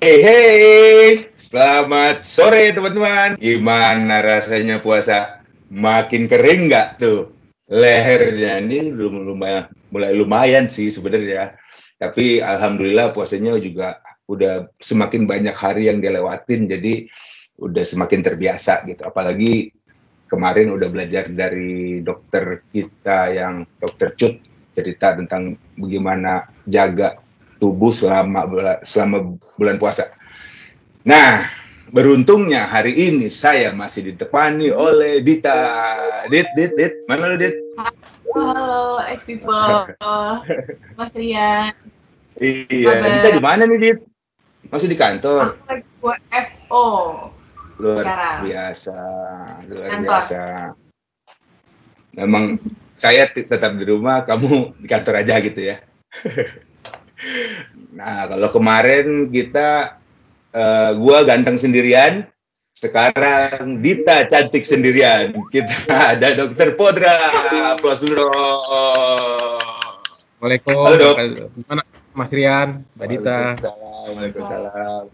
Hey, hey, selamat sore teman-teman. Gimana rasanya puasa? Makin kering nggak tuh lehernya? Ini lumayan, mulai lumayan sih sebenarnya. Tapi alhamdulillah puasanya juga udah semakin banyak hari yang dilewatin, jadi udah semakin terbiasa gitu. Apalagi kemarin udah belajar dari dokter kita yang dokter Cut cerita tentang bagaimana jaga tubuh selama selama bulan puasa. Nah, beruntungnya hari ini saya masih ditepani oleh Dita. Dit, Dit, Dit, mana lu Dit? Halo, X people, Mas Rian. Iya, Dita di mana nih Dit? Masih di kantor? Aku lagi buat FO. Luar sekarang. biasa, luar Kantor. biasa. Memang saya tetap di rumah, kamu di kantor aja gitu ya. nah, kalau kemarin kita eh, gua ganteng sendirian, sekarang Dita cantik sendirian. Kita ada Dokter Podra, aplaus dulu. Waalaikumsalam. Halo, Dok. Gimana Mas Rian, Mbak Dita? Waalaikumsalam. Waalaikumsalam.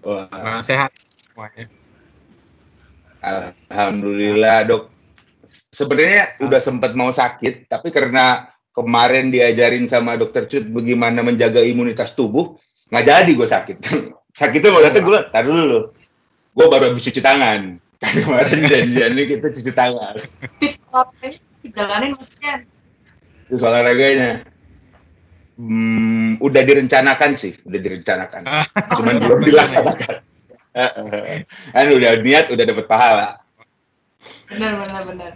Wah, Nah, sehat semuanya. Alhamdulillah dok. Sebenarnya udah sempat mau sakit, tapi karena kemarin diajarin sama dokter Cut bagaimana menjaga imunitas tubuh, nggak jadi gue sakit. Sakitnya mau datang gue, tar dulu. Gue baru habis cuci tangan. Kan kemarin janjiannya kita cuci tangan. Tips olahraganya dijalanin Mas Rian. Terus olahraganya. Hmm, udah direncanakan sih, udah direncanakan. Cuman belum dilaksanakan. kan udah niat, udah dapat pahala. Benar, benar, benar.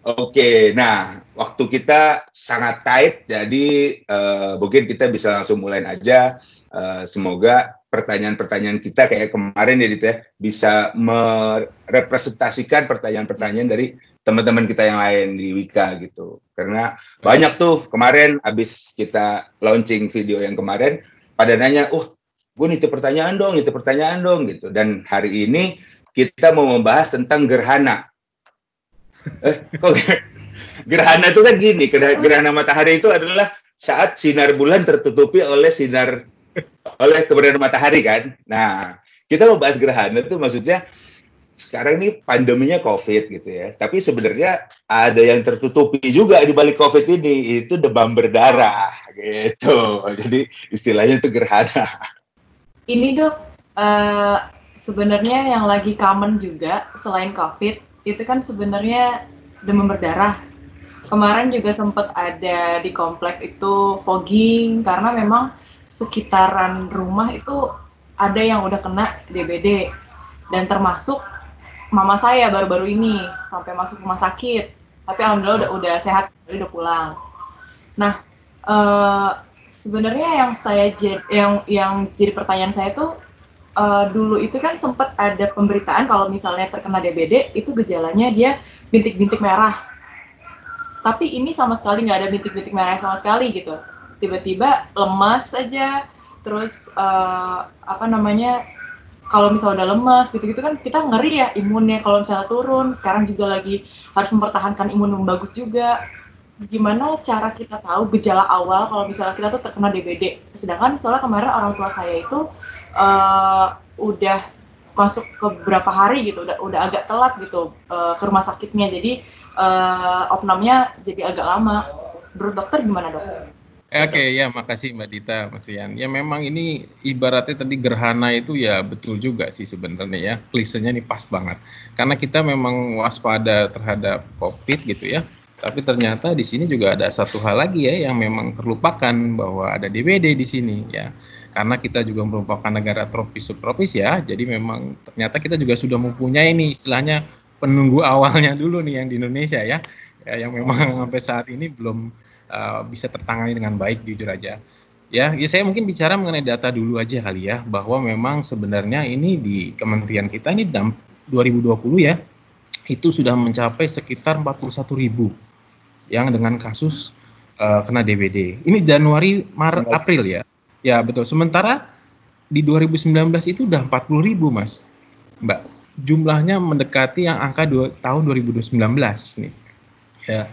Oke, nah waktu kita sangat tight, jadi eh, mungkin kita bisa langsung mulai aja. Eh, semoga pertanyaan-pertanyaan kita kayak kemarin ya, Dit, ya, bisa merepresentasikan pertanyaan-pertanyaan dari teman-teman kita yang lain di Wika gitu. Karena banyak tuh kemarin abis kita launching video yang kemarin, pada nanya, uh, gue itu pertanyaan dong, itu pertanyaan dong gitu. Dan hari ini kita mau membahas tentang gerhana. Eh, kok gerhana itu kan gini, gerha- gerhana matahari itu adalah saat sinar bulan tertutupi oleh sinar oleh keberadaan matahari kan. Nah, kita mau bahas gerhana itu maksudnya sekarang ini pandeminya COVID gitu ya. Tapi sebenarnya ada yang tertutupi juga di balik COVID ini, itu demam berdarah gitu. Jadi istilahnya itu gerhana. Ini dok, eh, sebenarnya yang lagi common juga selain COVID itu kan sebenarnya demam berdarah. Kemarin juga sempat ada di komplek itu fogging karena memang sekitaran rumah itu ada yang udah kena DBD dan termasuk mama saya baru-baru ini sampai masuk rumah sakit. Tapi alhamdulillah udah udah sehat, udah pulang. Nah, eh, sebenarnya yang saya yang yang jadi pertanyaan saya tuh eh, dulu itu kan sempat ada pemberitaan kalau misalnya terkena DBD itu gejalanya dia bintik-bintik merah. Tapi ini sama sekali nggak ada bintik-bintik merah sama sekali gitu. Tiba-tiba lemas aja, terus eh, apa namanya kalau misalnya udah lemas gitu-gitu kan kita ngeri ya imunnya kalau misalnya turun. Sekarang juga lagi harus mempertahankan imun yang bagus juga. Gimana cara kita tahu gejala awal kalau misalnya kita tuh terkena DBD? Sedangkan soalnya kemarin orang tua saya itu eh, udah masuk ke beberapa hari gitu, udah udah agak telat gitu eh, ke rumah sakitnya. Jadi eh, opnamnya jadi agak lama. Menurut dokter gimana dok? Oke, ya makasih Mbak Dita, Mas Rian. Ya memang ini ibaratnya tadi gerhana itu ya betul juga sih sebenarnya ya. Klisenya ini pas banget. Karena kita memang waspada terhadap COVID gitu ya. Tapi ternyata di sini juga ada satu hal lagi ya yang memang terlupakan bahwa ada DBD di sini ya. Karena kita juga merupakan negara tropis subtropis ya. Jadi memang ternyata kita juga sudah mempunyai ini istilahnya penunggu awalnya dulu nih yang di Indonesia ya. Ya, yang memang sampai saat ini belum uh, bisa tertangani dengan baik jujur aja. Ya, ya saya mungkin bicara mengenai data dulu aja kali ya bahwa memang sebenarnya ini di kementerian kita ini dam- 2020 ya itu sudah mencapai sekitar 41 ribu yang dengan kasus uh, kena DBD. Ini Januari, Maret, April ya. Ya betul. Sementara di 2019 itu udah 40 ribu mas, Mbak. Jumlahnya mendekati yang angka dua, tahun 2019 nih. Ya.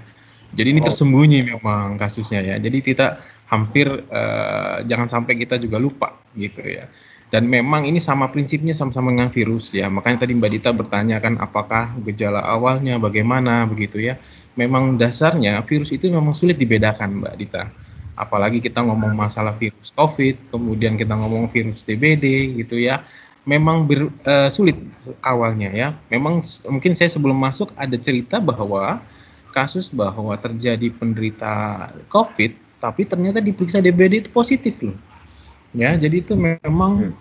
Jadi ini Oh. tersembunyi memang kasusnya ya. Jadi kita hampir eh, jangan sampai kita juga lupa gitu ya. dan memang ini sama prinsipnya sama-sama dengan virus ya makanya tadi Mbak Dita bertanya kan apakah gejala awalnya bagaimana begitu ya memang dasarnya virus itu memang sulit dibedakan Mbak Dita apalagi kita ngomong masalah virus COVID kemudian kita ngomong virus DBD gitu ya. Memang ber, uh, sulit awalnya ya. Memang mungkin saya sebelum masuk ada cerita bahwa kasus bahwa terjadi penderita COVID tapi ternyata diperiksa DBD itu positif loh. Ya jadi itu memang hmm.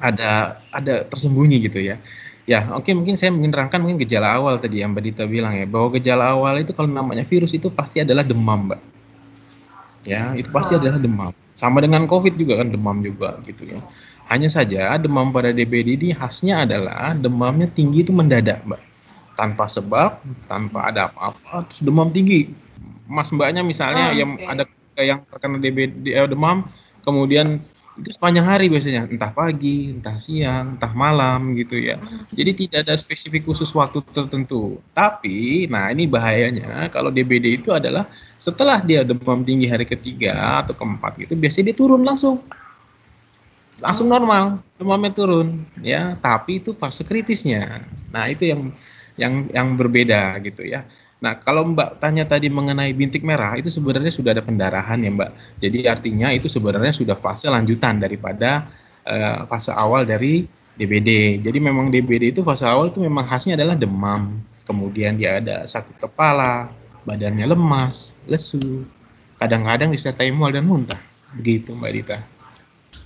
ada ada tersembunyi gitu ya. Ya oke okay, mungkin saya menerangkan mungkin gejala awal tadi yang mbak Dita bilang ya bahwa gejala awal itu kalau namanya virus itu pasti adalah demam mbak ya itu pasti adalah demam. Sama dengan covid juga kan demam juga gitu ya. Hanya saja demam pada DBD ini khasnya adalah demamnya tinggi itu mendadak mbak. Tanpa sebab tanpa ada apa-apa terus demam tinggi. Mas mbaknya misalnya oh, yang ada yang terkena DBD eh, demam kemudian itu sepanjang hari biasanya. Entah pagi entah siang entah malam gitu ya. Jadi tidak ada spesifik khusus waktu tertentu. Tapi nah ini bahayanya kalau DBD itu adalah setelah dia demam tinggi hari ketiga atau keempat gitu biasanya dia turun langsung. Langsung oh. normal demamnya turun ya. Tapi itu fase kritisnya. Nah itu yang yang yang berbeda gitu ya Nah, kalau Mbak tanya tadi mengenai bintik merah, itu sebenarnya sudah ada pendarahan ya Mbak. Jadi artinya itu sebenarnya sudah fase lanjutan daripada uh, fase awal dari DBD. Jadi memang DBD itu fase awal itu memang khasnya adalah demam, kemudian dia ada sakit kepala, badannya lemas, lesu, kadang-kadang disertai mual dan muntah. Begitu Mbak Dita.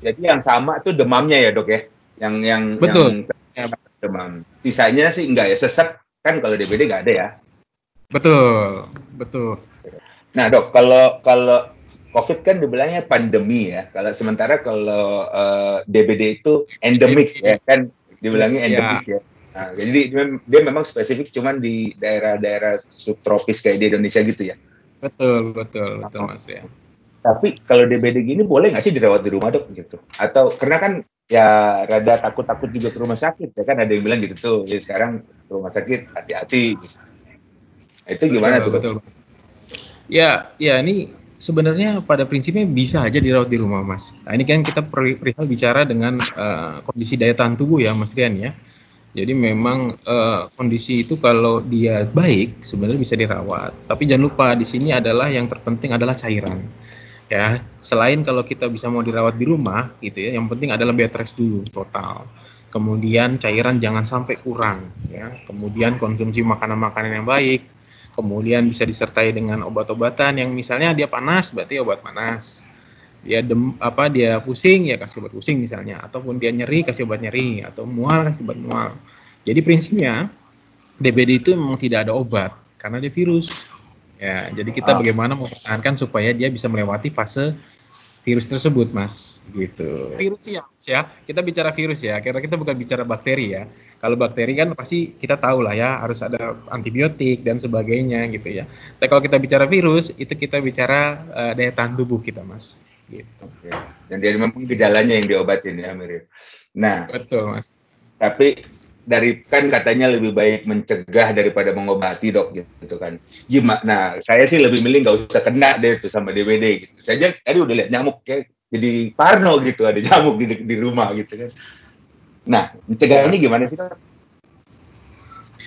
Jadi yang sama itu demamnya ya dok ya? Yang yang betul. Yang demam. Sisanya sih enggak ya sesak kan kalau DBD nggak ada ya? Betul, betul. Nah dok, kalau kalau COVID kan dibilangnya pandemi ya. Kalau sementara kalau uh, eh, DBD itu endemik ya kan dibilangnya iya. endemik ya. ya. Nah, jadi dia memang spesifik cuman di daerah-daerah subtropis kayak di Indonesia gitu ya. Betul, betul, betul Mas ya. Tapi kalau DBD gini boleh nggak sih dirawat di rumah dok gitu? Atau karena kan ya rada takut-takut juga ke rumah sakit ya kan ada yang bilang gitu tuh. Jadi sekarang ke rumah sakit hati-hati. Gitu. Itu gimana betul, tuh? Betul. Ya, ya ini sebenarnya pada prinsipnya bisa aja dirawat di rumah, Mas. Nah, ini kan kita perihal bicara dengan uh, kondisi daya tahan tubuh ya, Mas Rian ya. Jadi memang uh, kondisi itu kalau dia baik sebenarnya bisa dirawat. Tapi jangan lupa di sini adalah yang terpenting adalah cairan. Ya, selain kalau kita bisa mau dirawat di rumah gitu ya, yang penting adalah bed rest dulu total kemudian cairan jangan sampai kurang ya kemudian konsumsi makanan-makanan yang baik kemudian bisa disertai dengan obat-obatan yang misalnya dia panas berarti obat panas. Dia dem apa dia pusing ya kasih obat pusing misalnya. Ataupun dia nyeri kasih obat nyeri. Atau mual kasih obat mual. Jadi prinsipnya DBD itu memang tidak ada obat karena dia virus. Ya jadi kita bagaimana mempertahankan supaya dia bisa melewati fase virus tersebut, Mas. Gitu. Virus ya, ya. Kita bicara virus ya, karena kita bukan bicara bakteri ya. Kalau bakteri kan pasti kita tahu lah ya, harus ada antibiotik dan sebagainya gitu ya. Tapi kalau kita bicara virus, itu kita bicara uh, daya tahan tubuh kita, Mas. Gitu. Oke. Dan dia memang gejalanya yang diobatin ya, Mirip. Nah, betul, Mas. Tapi dari kan katanya lebih baik mencegah daripada mengobati dok gitu kan. Gimana nah saya sih lebih milih nggak usah kena deh tuh sama DBD gitu. Saya aja tadi udah lihat nyamuk kayak jadi parno gitu ada nyamuk di di rumah gitu kan. Nah mencegahnya gimana sih kak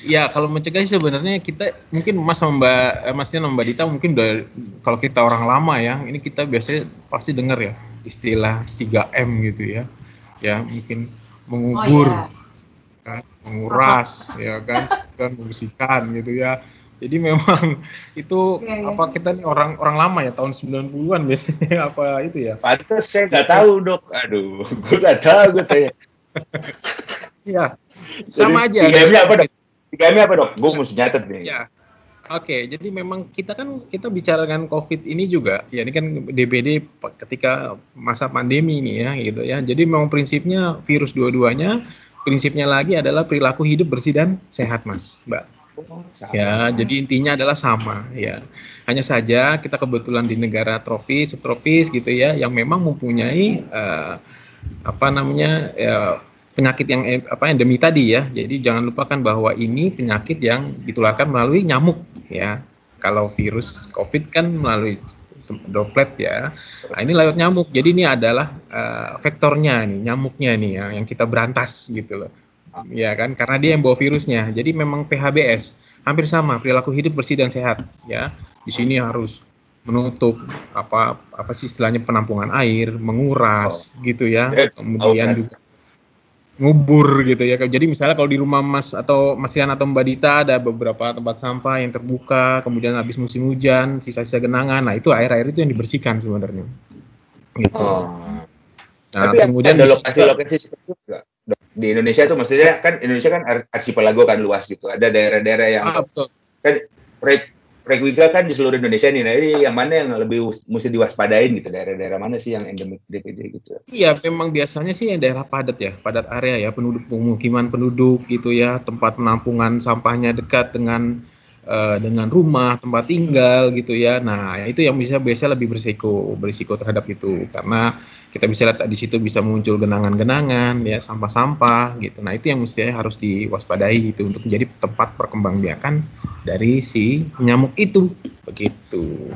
Ya kalau mencegah sih sebenarnya kita mungkin Mas sama Mbak eh, Masnya sama Mbak Dita mungkin udah kalau kita orang lama ya ini kita biasanya pasti dengar ya istilah 3M gitu ya. Ya mungkin mengubur oh, iya. kan menguras ya kan kan membersihkan gitu ya. Jadi memang itu ya, ya. apa kita nih orang orang lama ya tahun 90-an biasanya apa itu ya? Pantas saya nggak tahu dok. Aduh gue nggak tahu gue tanya. Iya sama jadi, aja tiga apa dok? Tiga apa dok? Gue mesti nyatet nih. Ya Oke, jadi memang kita kan kita bicara dengan COVID ini juga, ya ini kan DBD ketika masa pandemi ini ya, gitu ya. Jadi memang prinsipnya virus dua-duanya prinsipnya lagi adalah perilaku hidup bersih dan sehat, Mas, Mbak. Oh, ya, jadi intinya adalah sama ya. Hanya saja kita kebetulan di negara tropis, subtropis gitu ya, yang memang mempunyai uh, apa namanya ya, penyakit yang eh, apa endemi tadi ya. Jadi jangan lupakan bahwa ini penyakit yang ditularkan melalui nyamuk ya. Kalau virus COVID kan melalui droplet ya. Nah, ini lewat nyamuk. Jadi ini adalah uh, vektornya nih, nyamuknya nih ya, yang kita berantas gitu loh. Ya kan, karena dia yang bawa virusnya. Jadi memang PHBS hampir sama, perilaku hidup bersih dan sehat ya. Di sini harus menutup apa apa sih istilahnya penampungan air, menguras oh. gitu ya. Kemudian juga ngubur gitu ya. Jadi misalnya kalau di rumah Mas atau Mas Rian atau Mbak Dita ada beberapa tempat sampah yang terbuka, kemudian habis musim hujan, sisa-sisa genangan. Nah, itu air-air itu yang dibersihkan sebenarnya. Gitu. Oh. Nah, Tapi kemudian ada lokasi-lokasi juga di Indonesia itu maksudnya kan Indonesia kan archipelago kan luas gitu. Ada daerah-daerah yang ah, betul. kan Rekwika kan di seluruh Indonesia nih, nah ini yang mana yang lebih mesti diwaspadain gitu, daerah-daerah mana sih yang endemik DPD gitu? Iya, memang biasanya sih yang daerah padat ya, padat area ya, penduduk pemukiman penduduk gitu ya, tempat penampungan sampahnya dekat dengan uh, dengan rumah tempat tinggal gitu ya. Nah itu yang bisa biasa lebih berisiko berisiko terhadap itu karena kita bisa lihat di situ bisa muncul genangan-genangan ya sampah-sampah gitu. Nah itu yang mestinya harus diwaspadai itu untuk menjadi tempat perkembangbiakan dari si nyamuk itu begitu.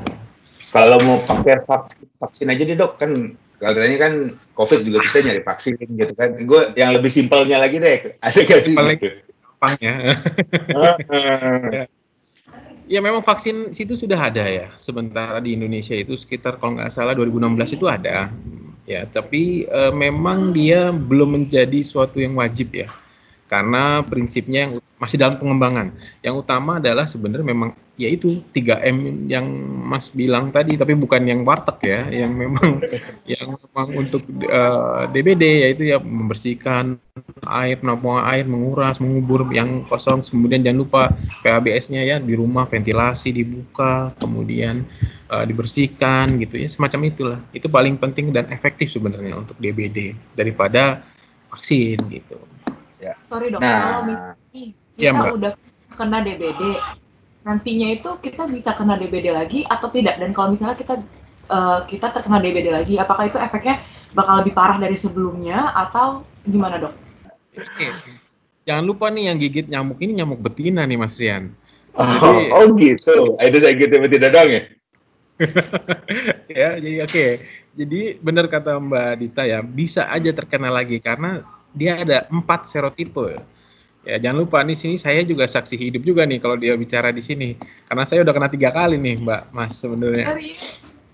Kalau mau pakai vaksin, vaksin aja deh dok kan kalau ini kan COVID juga kita nyari vaksin gitu kan. Gue yang lebih simpelnya lagi deh, ada gak sih? Paling gitu? ya. Ya memang vaksin situ sudah ada ya. Sementara di Indonesia itu sekitar kalau nggak salah 2016 itu ada. Ya, tapi e, memang dia belum menjadi suatu yang wajib ya karena prinsipnya yang masih dalam pengembangan. Yang utama adalah sebenarnya memang yaitu 3M yang Mas bilang tadi tapi bukan yang warteg ya, yang memang yang memang untuk uh, eh, DBD yaitu ya membersihkan air, penampungan air, menguras, mengubur yang kosong, kemudian jangan lupa PHBS-nya ya di rumah ventilasi dibuka, kemudian uh, dibersihkan gitu ya, semacam itulah. Itu paling penting dan efektif sebenarnya untuk DBD daripada vaksin gitu. Ya. Sorry dok, nah, kalau misalnya ya, kita ya, udah kena DBD, nantinya itu kita bisa kena DBD lagi atau tidak? Dan kalau misalnya kita uh, kita terkena DBD lagi, apakah itu efeknya bakal lebih parah dari sebelumnya atau gimana dok? Oke, jangan lupa nih yang gigit nyamuk ini nyamuk betina nih Mas Rian. Oh, jadi, oh gitu, itu saya gitu betina dong ya? ya, jadi oke. Okay. Jadi benar kata Mbak Dita ya, bisa aja terkena lagi karena dia ada empat serotipe. Ya jangan lupa nih sini saya juga saksi hidup juga nih kalau dia bicara di sini karena saya udah kena tiga kali nih Mbak Mas sebenarnya.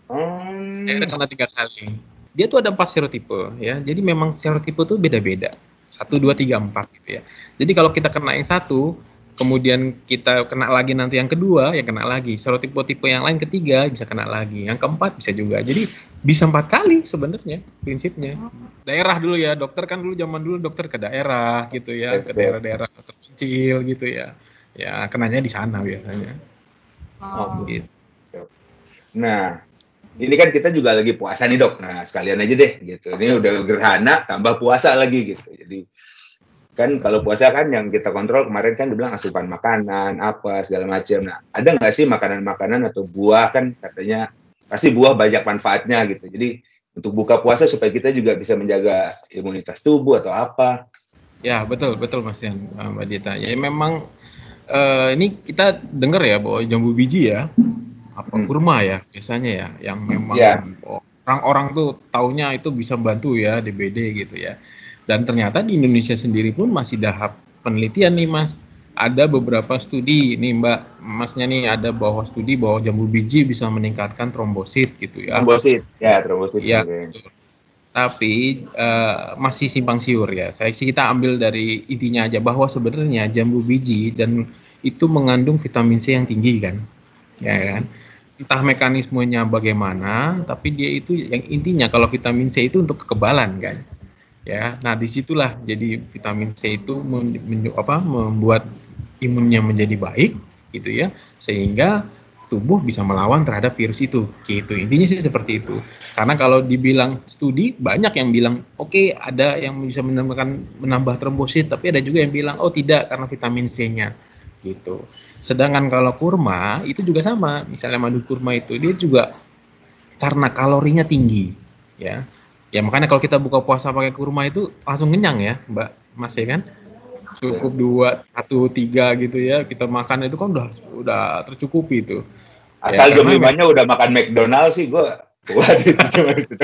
Hmm. Saya udah kena tiga kali. Dia tuh ada empat serotipe ya. Jadi memang serotipe tuh beda-beda. Satu, dua, tiga, empat gitu ya. Jadi kalau kita kena yang satu, kemudian kita kena lagi nanti yang kedua ya kena lagi. Serotipe-tipe yang lain ketiga bisa kena lagi. Yang keempat bisa juga. Jadi bisa empat kali sebenarnya prinsipnya. Daerah dulu ya. Dokter kan dulu zaman dulu dokter ke daerah gitu ya ke daerah-daerah terpencil gitu ya. Ya kenanya di sana biasanya. Oh gitu. Nah ini kan kita juga lagi puasa nih dok. Nah sekalian aja deh gitu. Ini udah gerhana tambah puasa lagi gitu. Jadi kan kalau puasa kan yang kita kontrol kemarin kan dibilang asupan makanan apa segala macam nah ada nggak sih makanan-makanan atau buah kan katanya pasti buah banyak manfaatnya gitu. Jadi untuk buka puasa supaya kita juga bisa menjaga imunitas tubuh atau apa. Ya betul betul mas Yan mbak Dita. Ya memang uh, ini kita dengar ya bahwa jambu biji ya apa hmm. kurma ya biasanya ya yang memang ya. orang-orang tuh taunya itu bisa bantu ya DBD gitu ya dan ternyata di Indonesia sendiri pun masih dahap penelitian nih Mas. Ada beberapa studi nih Mbak, Masnya nih ada bahwa studi bahwa jambu biji bisa meningkatkan trombosit gitu ya. Trombosit, ya trombosit. Ya, Tapi uh, masih simpang siur ya. Saya sih kita ambil dari intinya aja bahwa sebenarnya jambu biji dan itu mengandung vitamin C yang tinggi kan, ya kan. Entah mekanismenya bagaimana, tapi dia itu yang intinya kalau vitamin C itu untuk kekebalan kan ya nah di situlah jadi vitamin C itu men, men, apa, membuat imunnya menjadi baik gitu ya sehingga tubuh bisa melawan terhadap virus itu gitu. Intinya sih seperti itu. Karena kalau dibilang studi banyak yang bilang oke okay, ada yang bisa menambahkan menambah trombosit tapi ada juga yang bilang oh tidak karena vitamin C-nya gitu. Sedangkan kalau kurma itu juga sama. Misalnya madu kurma itu dia juga karena kalorinya tinggi ya Ya makanya kalau kita buka puasa pakai kurma itu langsung kenyang ya, Mbak Mas ya kan? Cukup dua, satu, tiga gitu ya. Kita makan itu kan udah udah tercukupi itu. Asal ya, jam limanya udah makan McDonald sih gue itu cuma itu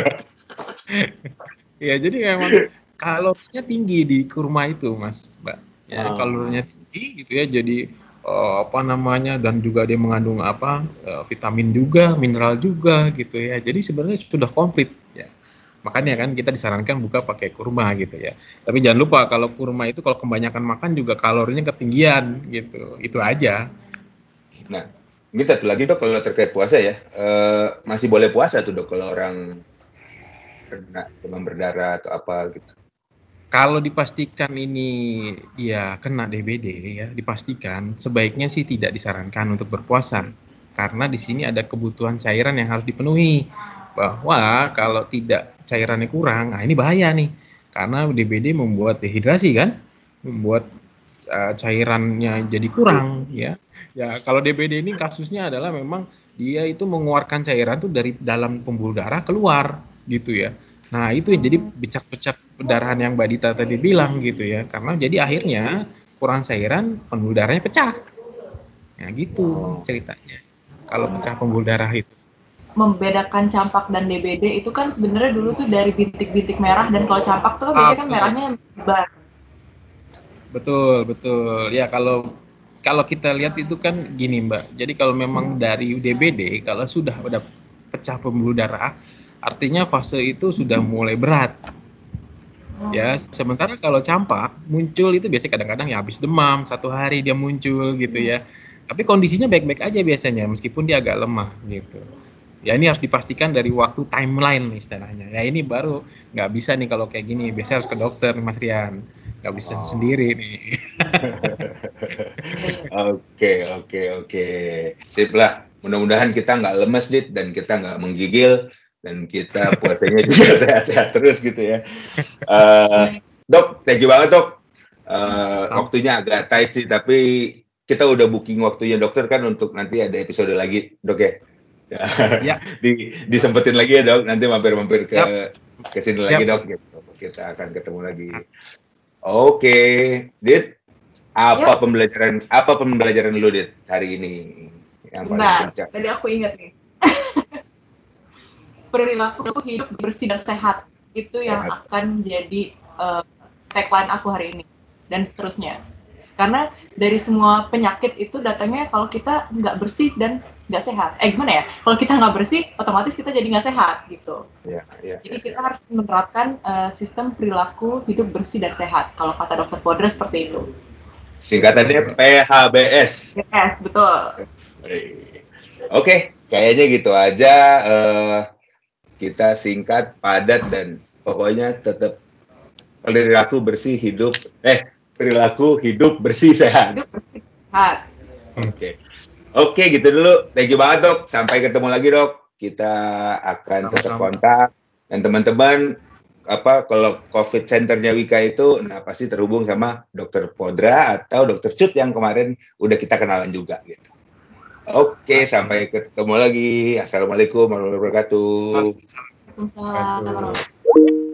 Ya jadi memang kalorinya tinggi di kurma itu mas, mbak. Ya oh. kalorinya tinggi gitu ya jadi uh, apa namanya dan juga dia mengandung apa uh, vitamin juga, mineral juga gitu ya. Jadi sebenarnya sudah komplit. Makanya kan kita disarankan buka pakai kurma gitu ya. Tapi jangan lupa kalau kurma itu kalau kebanyakan makan juga kalorinya ketinggian gitu. Itu aja. Nah, Mungkin satu lagi dok kalau terkait puasa ya, uh, masih boleh puasa tuh dok kalau orang kena demam berdarah atau apa gitu. Kalau dipastikan ini dia kena DBD ya, dipastikan sebaiknya sih tidak disarankan untuk berpuasa karena di sini ada kebutuhan cairan yang harus dipenuhi. Bahwa kalau tidak cairannya kurang, nah ini bahaya nih. Karena DBD membuat dehidrasi kan, membuat uh, cairannya jadi kurang ya. Ya kalau DBD ini kasusnya adalah memang dia itu mengeluarkan cairan tuh dari dalam pembuluh darah keluar gitu ya. Nah itu yang jadi becak-becak pendarahan yang Mbak Dita tadi bilang gitu ya. Karena jadi akhirnya kurang cairan pembuluh darahnya pecah. Ya gitu ceritanya. Kalau pecah pembuluh darah itu membedakan campak dan DBD itu kan sebenarnya dulu tuh dari bintik-bintik merah dan kalau campak tuh kan biasanya kan merahnya lebar Betul, betul. Ya kalau kalau kita lihat itu kan gini Mbak. Jadi kalau memang dari DBD kalau sudah ada pecah pembuluh darah, artinya fase itu sudah mulai berat. Ya, sementara kalau campak muncul itu biasanya kadang-kadang ya habis demam satu hari dia muncul gitu ya. Tapi kondisinya baik-baik aja biasanya meskipun dia agak lemah gitu. Ya ini harus dipastikan dari waktu timeline istilahnya. Ya ini baru nggak bisa nih kalau kayak gini. Biasanya harus ke dokter Mas Rian nggak bisa oh. sendiri nih. Oke oke oke, sip lah. Mudah-mudahan kita nggak lemes dit dan kita nggak menggigil dan kita puasanya juga sehat-sehat terus gitu ya. Uh, dok, thank you banget dok. Uh, waktunya agak tight sih, tapi kita udah booking waktunya dokter kan untuk nanti ada episode lagi, dok ya. Ya. Di, disempetin lagi ya dok, nanti mampir-mampir ke ke sini lagi dok. Gitu. Kita akan ketemu lagi. Oke, Dit. Apa ya. pembelajaran apa pembelajaran lu Dit hari ini? Yang paling nah, tadi aku ingat nih. Perilaku hidup bersih dan sehat itu yang sehat. akan jadi uh, tagline aku hari ini dan seterusnya. Karena dari semua penyakit itu datangnya kalau kita nggak bersih dan nggak sehat. Eh gimana ya? Kalau kita nggak bersih, otomatis kita jadi nggak sehat gitu. Ya, ya, jadi ya, kita ya. harus menerapkan uh, sistem perilaku hidup bersih dan sehat. Kalau kata dokter Podra seperti itu. Singkatannya PHBS. Yes, betul. Oke, kayaknya gitu aja. Uh, kita singkat, padat dan pokoknya tetap perilaku bersih hidup. Eh, perilaku hidup bersih sehat. Hidup bersih sehat. Oke. Okay. Oke, gitu dulu. Thank you banget, Dok. Sampai ketemu lagi, Dok. Kita akan Sama-sama. tetap kontak. Dan teman-teman, apa kalau COVID Centernya Wika itu, nah pasti terhubung sama Dokter Podra atau Dokter Cut yang kemarin udah kita kenalan juga, gitu. Oke, sampai ketemu lagi. Assalamualaikum warahmatullahi wabarakatuh. Waalaikumsalam.